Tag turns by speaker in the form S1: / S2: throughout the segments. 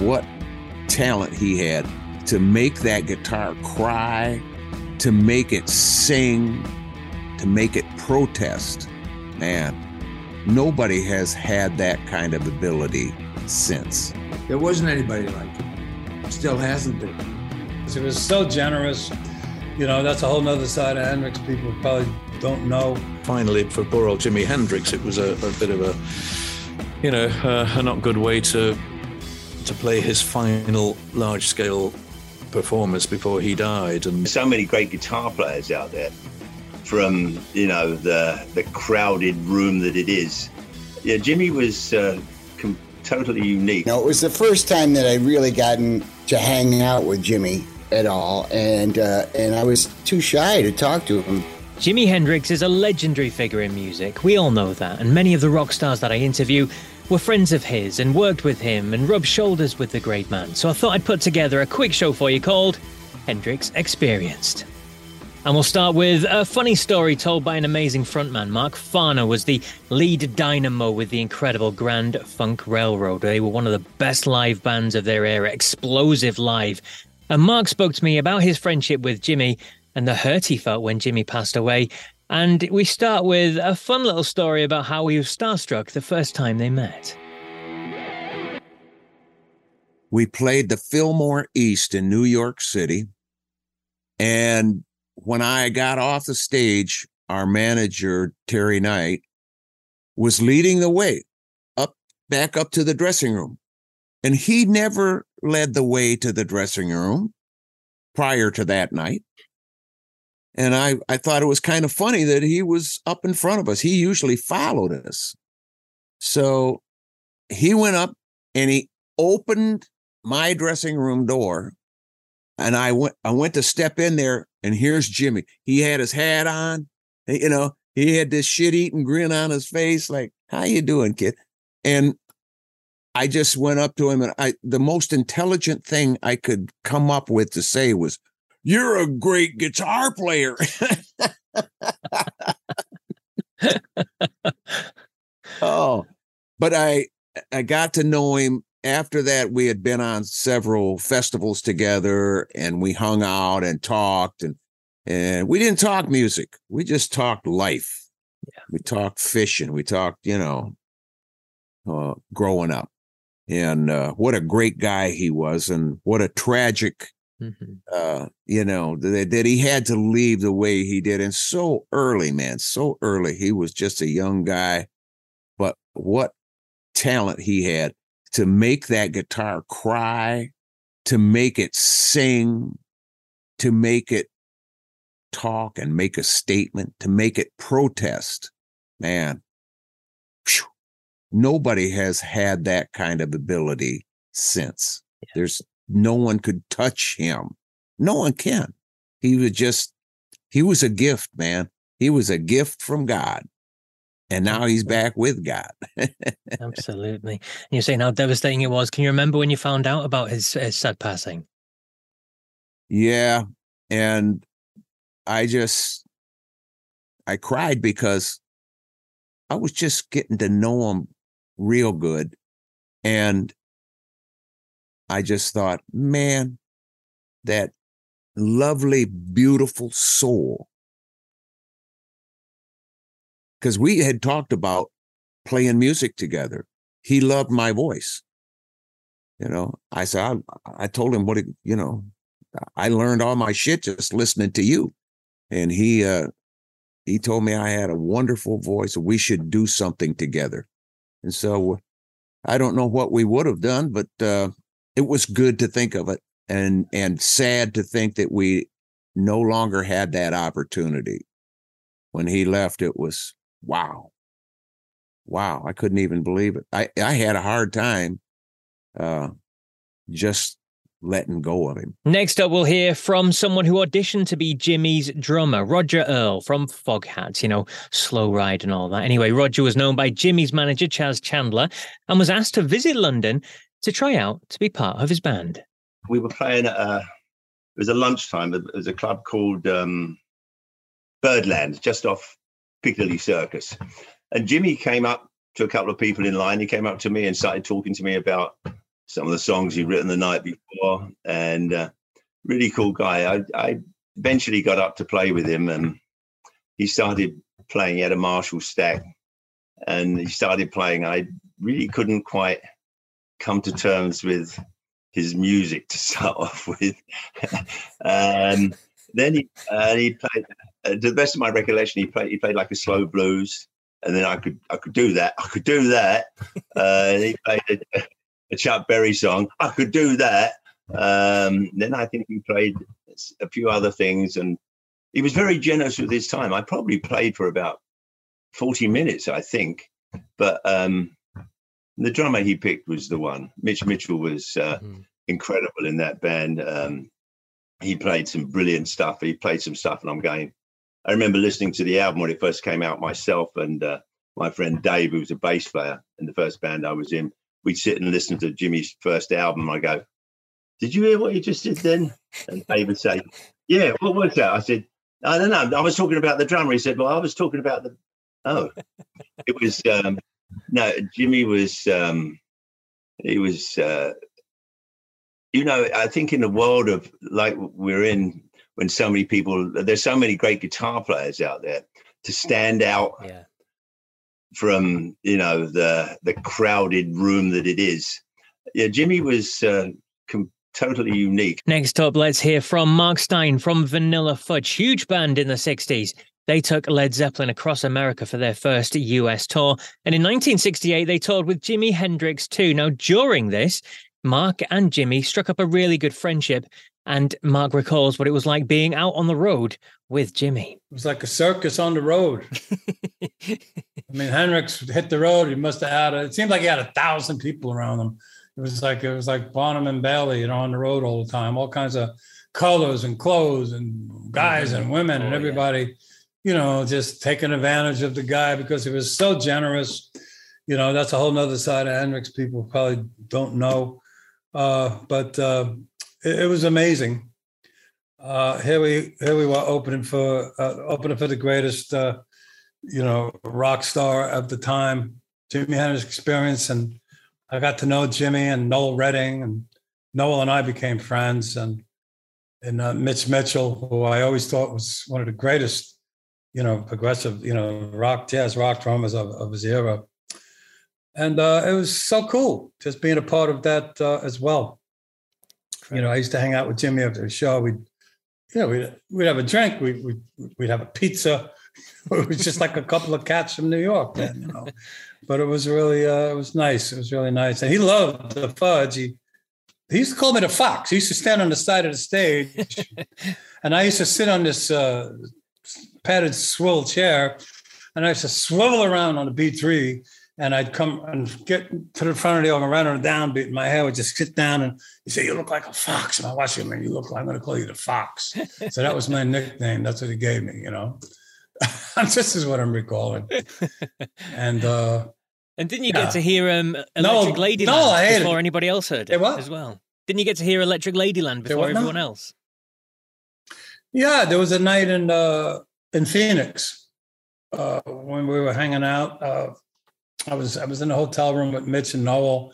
S1: What talent he had to make that guitar cry, to make it sing, to make it protest. Man, nobody has had that kind of ability since.
S2: There wasn't anybody like him. Still hasn't been.
S3: He was so generous. You know, that's a whole nother side of Hendrix people probably don't know.
S4: Finally, for poor old Jimi Hendrix, it was a, a bit of a, you know, uh, a not good way to to play his final large-scale performance before he died. And
S5: so many great guitar players out there, from you know the the crowded room that it is. Yeah, Jimi was uh, com- totally unique.
S6: No, it was the first time that I really gotten to hang out with Jimi at all, and uh, and I was too shy to talk to him.
S7: Jimi Hendrix is a legendary figure in music. We all know that, and many of the rock stars that I interview were friends of his and worked with him and rubbed shoulders with the great man. So I thought I'd put together a quick show for you called Hendrix Experienced. And we'll start with a funny story told by an amazing frontman. Mark Farner was the lead dynamo with the incredible Grand Funk Railroad. They were one of the best live bands of their era, explosive live. And Mark spoke to me about his friendship with Jimi and the hurt he felt when Jimi passed away. And we start with a fun little story about how he was starstruck the first time they met.
S1: We played the Fillmore East in New York City. And when I got off the stage, our manager, Terry Knight, was leading the way up back up to the dressing room. And he never led the way to the dressing room prior to that night. And I, I thought it was kind of funny that he was up in front of us. He usually followed us. So he went up and he opened my dressing room door. And I went I went to step in there and here's Jimi. He had his hat on. You know, he had this shit-eating grin on his face, like, how you doing, kid? And I just went up to him and I the most intelligent thing I could come up with to say was, You're a great guitar player. oh, but I I got to know him after that. We had been on several festivals together and we hung out and talked and and we didn't talk music. We just talked life.
S7: Yeah.
S1: We talked fishing. We talked, you know, uh, growing up. And uh, what a great guy he was, and what a tragic
S7: Mm-hmm.
S1: uh, you know, that, that he had to leave the way he did. And so early, man, so early. He was just a young guy, but what talent he had to make that guitar cry, to make it sing, to make it talk and make a statement, to make it protest. Man, phew, nobody has had that kind of ability since. There's no one could touch him. No one can. He was just, he was a gift, man. He was a gift from God. And now he's back with God.
S7: Absolutely. And you're saying how devastating it was. Can you remember when you found out about his, his sad passing?
S1: yeah. And I just, I cried because I was just getting to know him real good. And I just thought, man, that lovely, beautiful soul. Because we had talked about playing music together. he loved my voice. You know, I said, I, I told him what, it, you know, I learned all my shit just listening to you. And he, uh, he told me I had a wonderful voice. We should do something together. And so I don't know what we would have done, but uh, it was good to think of it and and sad to think that we no longer had that opportunity. When he left, it was wow. Wow, I couldn't even believe it. I, I had a hard time uh, just letting go of him.
S7: Next up, we'll hear from someone who auditioned to be Jimi's drummer, Roger Earl from Foghat, you know, Slow Ride and all that. Anyway, Roger was known by Jimi's manager, Chas Chandler, and was asked to visit London to try out to be part of his band.
S5: We were playing at a, it was a lunchtime. It was a club called um, Birdland, just off Piccadilly Circus. And Jimi came up to a couple of people in line. He came up to me and started talking to me about some of the songs he'd written the night before, and uh, really cool guy. I, I eventually got up to play with him, and he started playing. He had a Marshall stack, and he started playing. I really couldn't quite come to terms with his music to start off with. um, then he uh, he played. Uh, to the best of my recollection, he played he played like a slow blues, and then I could I could do that. I could do that. Uh, he played a, a Chuck Berry song. I could do that. Um, then I think he played a few other things, and he was very generous with his time. I probably played for about forty minutes, I think, but um, the drummer he picked was the one. Mitch Mitchell was uh, mm-hmm. incredible in that band. Um, he played some brilliant stuff. He played some stuff, and I'm going. I remember listening to the album when it first came out myself, and uh, my friend Dave, who was a bass player in the first band I was in, we'd sit and listen to Jimi's first album. I go, "Did you hear what he just did then?" And Dave would say, "Yeah, what was that?" I said, "I don't know. I was talking about the drummer." He said, "Well, I was talking about the." Oh, it was um, no. Jimi was um, he was. Uh, you know, I think in the world of like we're in, when so many people, there's so many great guitar players out there to stand out
S7: yeah
S5: from you know the the crowded room that it is. Yeah, Jimi was uh, com- totally unique.
S7: Next up, let's hear from Mark Stein from Vanilla Fudge, huge band in the '60s. They took Led Zeppelin across America for their first US tour, and in 1968 they toured with Jimi Hendrix too. Now, during this, Mark and Jimi struck up a really good friendship, and Mark recalls what it was like being out on the road with Jimi.
S3: It was like a circus on the road. I mean, Hendrix hit the road. He must have had. A, it seemed like he had a thousand people around him. It was like it was like Barnum and Bailey, you know, on the road all the time. All kinds of colors and clothes and guys mm-hmm. and women oh, and everybody, yeah. You know, just taking advantage of the guy because he was so generous. You know, that's a whole nother side of Hendrix people probably don't know. Uh, but uh, it, it was amazing. Uh, here we here we were opening for uh, opening for the greatest uh, you know rock star of the time, Jimi Hendrix Experience, and I got to know Jimi and Noel Redding, and Noel and I became friends, and and uh, Mitch Mitchell, who I always thought was one of the greatest, you know, progressive, you know, rock jazz rock drummers of, of his era, and uh, it was so cool just being a part of that uh, as well. You know, I used to hang out with Jimi after the show. We'd, you know, we'd, we'd have a drink. We, we'd, we'd have a pizza. it was just like a couple of cats from New York then, you know. But it was really, uh, it was nice. It was really nice. And he loved the fudge. He, he used to call me the fox. He used to stand on the side of the stage. and I used to sit on this uh, padded swivel chair and I used to swivel around on the B3 and I'd come and get to the front of the on the downbeat. My hair would just sit down, and you say, "You look like a fox." And I watch him, and you look like I'm going to call you the fox. so that was my nickname. That's what he gave me. You know, this is what I'm recalling. And uh
S7: and didn't you yeah. get to hear um, Electric no, Ladyland no, before it. anybody else heard it as well? Didn't you get to hear Electric Ladyland before everyone else?
S3: Yeah, there was a night in uh, in Phoenix uh, when we were hanging out. Uh, I was I was in a hotel room with Mitch and Noel.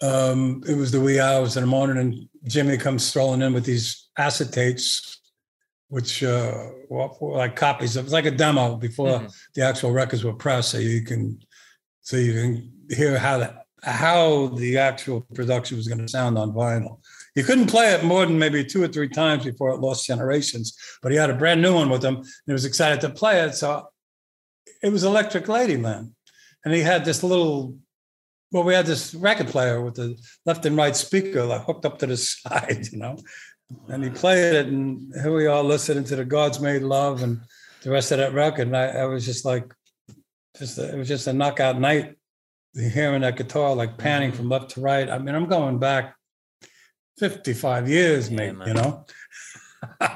S3: Um, it was the wee hours in the morning, and Jimi comes strolling in with these acetates, which uh, were like copies of. It was like a demo before mm-hmm. the actual records were pressed, so you can so you can hear how that how the actual production was going to sound on vinyl. You couldn't play it more than maybe two or three times before it lost generations. But he had a brand new one with him, and he was excited to play it. So it was Electric Ladyland, and he had this little. Well, we had this record player with the left and right speaker like hooked up to the side, you know, and he played it, and here we are listening to the Gods Made Love and the rest of that record, and I, I was just like, just a, it was just a knockout night. Hearing that guitar like panning from left to right. I mean, I'm going back 55 years, yeah, mate, you know.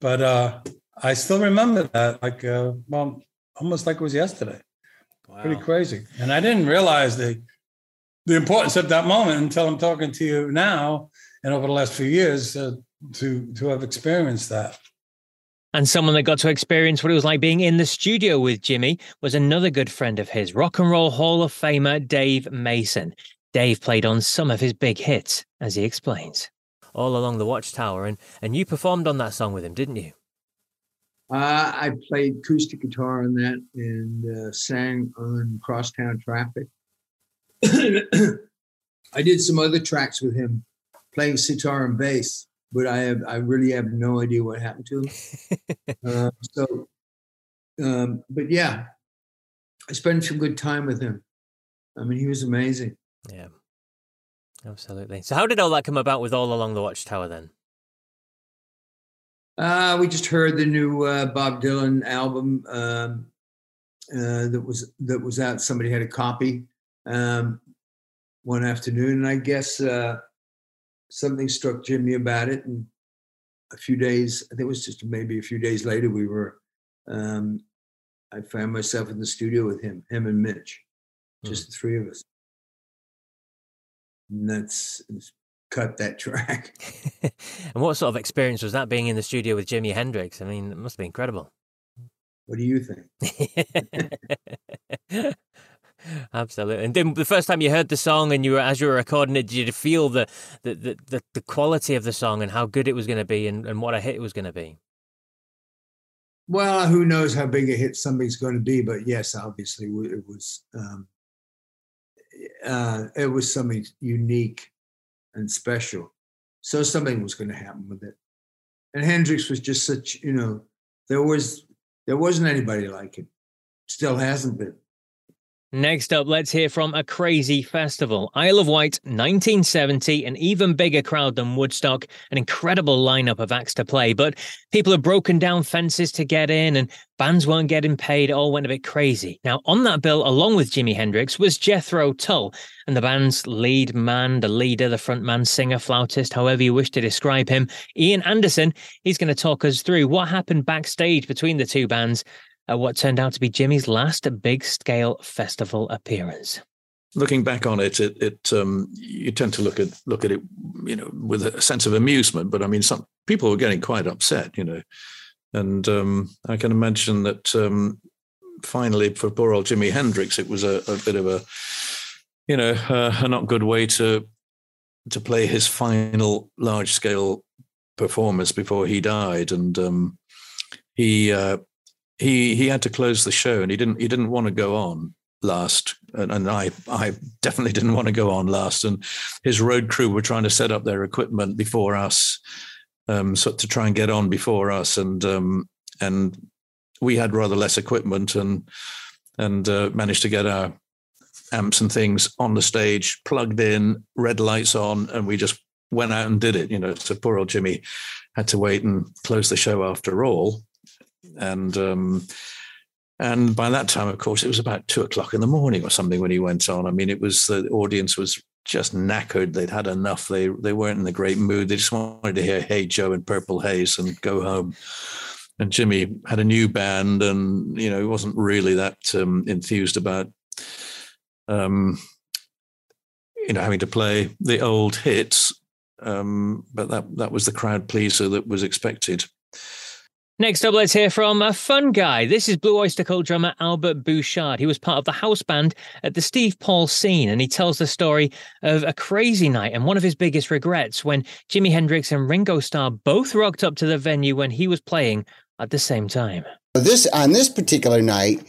S3: but uh I still remember that, like uh well, almost like it was yesterday. Wow. Pretty crazy. And I didn't realize the the importance of that moment until I'm talking to you now and over the last few years uh, to to have experienced that.
S7: And someone that got to experience what it was like being in the studio with Jimi was another good friend of his, Rock and Roll Hall of Famer Dave Mason. Dave played on some of his big hits, as he explains. All along the Watchtower, and, and you performed on that song with him, didn't you?
S2: Uh, I played acoustic guitar on that and uh, sang on Crosstown Traffic. I did some other tracks with him, playing sitar and bass, but I have I really have no idea what happened to him. uh, so, um, but yeah, I spent some good time with him. I mean, he was amazing.
S7: Yeah, absolutely. So, how did all that come about with All Along the Watchtower then?
S2: Uh, we just heard the new uh, Bob Dylan album um, uh, that was that was out. Somebody had a copy um, one afternoon, and I guess uh, something struck Jimi about it. And a few days, I think it was just maybe a few days later, we were. Um, I found myself in the studio with him, him and Mitch, just mm. the three of us that's cut that track.
S7: and what sort of experience was that being in the studio with Jimi Hendrix? I mean, it must be incredible.
S2: What do you think?
S7: Absolutely. And then the first time you heard the song and you were as you were recording it, did you feel the the, the, the, the quality of the song and how good it was going to be and, and what a hit it was going to be?
S2: Well, who knows how big a hit something's going to be, but yes, obviously it was um, uh, it was something unique and special. So something was going to happen with it. And Hendrix was just such, you know, there was there wasn't anybody like him. Still hasn't been.
S7: Next up, let's hear from a crazy festival. Isle of Wight, 1970, an even bigger crowd than Woodstock, an incredible lineup of acts to play. But people have broken down fences to get in, and bands weren't getting paid. It all went a bit crazy. Now, on that bill, along with Jimi Hendrix, was Jethro Tull, and the band's lead man, the leader, the front man, singer, flautist, however you wish to describe him, Ian Anderson. He's going to talk us through what happened backstage between the two bands at what turned out to be Jimi's last big scale festival appearance.
S4: Looking back on it, it, it um, you tend to look at look at it, you know, with a sense of amusement. But I mean, some people were getting quite upset, you know, and um, I can imagine that um, finally for poor old Jimi Hendrix, it was a, a bit of a, you know, a not good way to to play his final large scale performance before he died, and um, he uh, he he had to close the show and he didn't he didn't want to go on last and, and, I I definitely didn't want to go on last. And his road crew were trying to set up their equipment before us um so to try and get on before us. And um and we had rather less equipment and and uh, managed to get our amps and things on the stage plugged in red lights on and we just went out and did it you know. So poor old Jimi had to wait and close the show after all and um, and by that time, of course, it was about two o'clock in the morning or something when he went on. I mean, it was the audience was just knackered. They'd had enough. They they weren't in the great mood. They just wanted to hear "Hey Joe" and Purple Haze and go home. And Jimi had a new band, and you know he wasn't really that um, enthused about, um, you know, having to play the old hits. Um, but that that was the crowd pleaser that was expected.
S7: Next up, let's hear from a fun guy. This is Blue Oyster Cult drummer Albert Bouchard. He was part of the house band at the Steve Paul scene, and he tells the story of a crazy night and one of his biggest regrets when Jimi Hendrix and Ringo Starr both rocked up to the venue when he was playing at the same time.
S6: This on this particular night,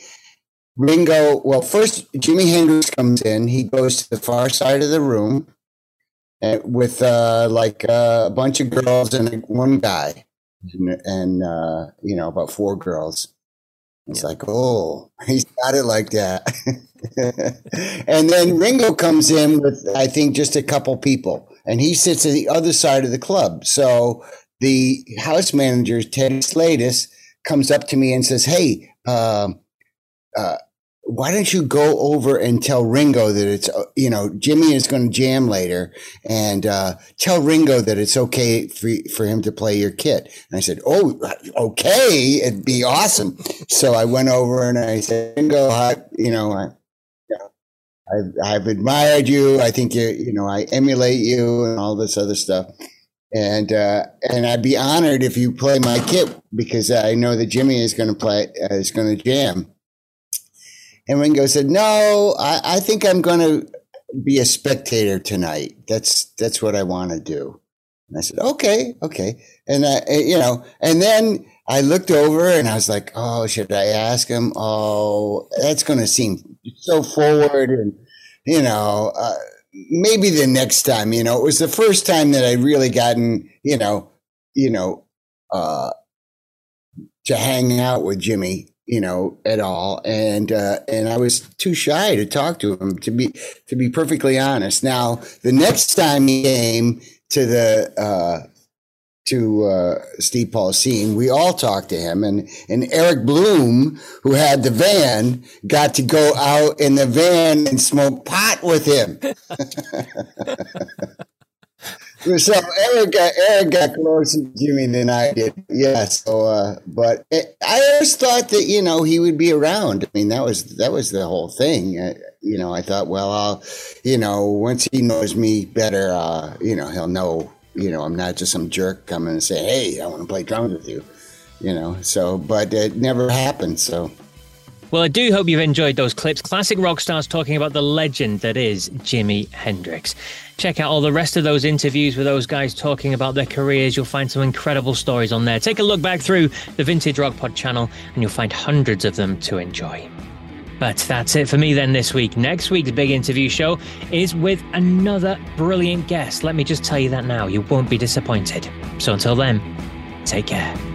S6: Ringo, well, first Jimi Hendrix comes in. He goes to the far side of the room and, with uh, like uh, a bunch of girls and one guy, and, and uh, you know about four girls. It's like, oh, he's got it like that. and then Ringo comes in with, I think, just a couple people, and he sits at the other side of the club. So the house manager, Ted Slatus, comes up to me and says, "Hey, um, uh, why don't you go over and tell Ringo that it's, uh, you know, Jimi is going to jam later and uh, tell Ringo that it's okay for, for him to play your kit. And I said, Oh, okay. It'd be awesome. so I went over and I said, Ringo, I, you know, I, I've, I've admired you. I think you, you know, I emulate you and all this other stuff. And, uh, and I'd be honored if you play my kit because I know that Jimi is going to play, uh, is going to jam. And Ringo said, "No, I, I think I'm going to be a spectator tonight. That's that's what I want to do." And I said, "Okay, okay." And I, you know, and then I looked over and I was like, "Oh, should I ask him? Oh, that's going to seem so forward." And you know, uh, maybe the next time. You know, it was the first time that I really gotten, you know, you know, uh, to hang out with Jimi you know, at all. And uh, and I was too shy to talk to him to be to be perfectly honest. Now the next time he came to the uh, to uh, Steve Paul's scene, we all talked to him, and and Eric Bloom, who had the van, got to go out in the van and smoke pot with him. so Eric got Eric got closer to Jimi than I did. Yeah. So, uh, but it, I always thought that you know he would be around. I mean, that was that was the whole thing. Uh, you know, I thought, well, I'll, you know, once he knows me better, uh, you know, he'll know. You know, I'm not just some jerk coming and say, "Hey, I want to play drums with you." You know. So, but it never happened. So.
S7: Well, I do hope you've enjoyed those clips. Classic rock stars talking about the legend that is Jimi Hendrix. Check out all the rest of those interviews with those guys talking about their careers. You'll find some incredible stories on there. Take a look back through the Vintage Rock Pod channel and you'll find hundreds of them to enjoy. But that's it for me then this week. Next week's big interview show is with another brilliant guest. Let me just tell you that now. You won't be disappointed. So until then, take care.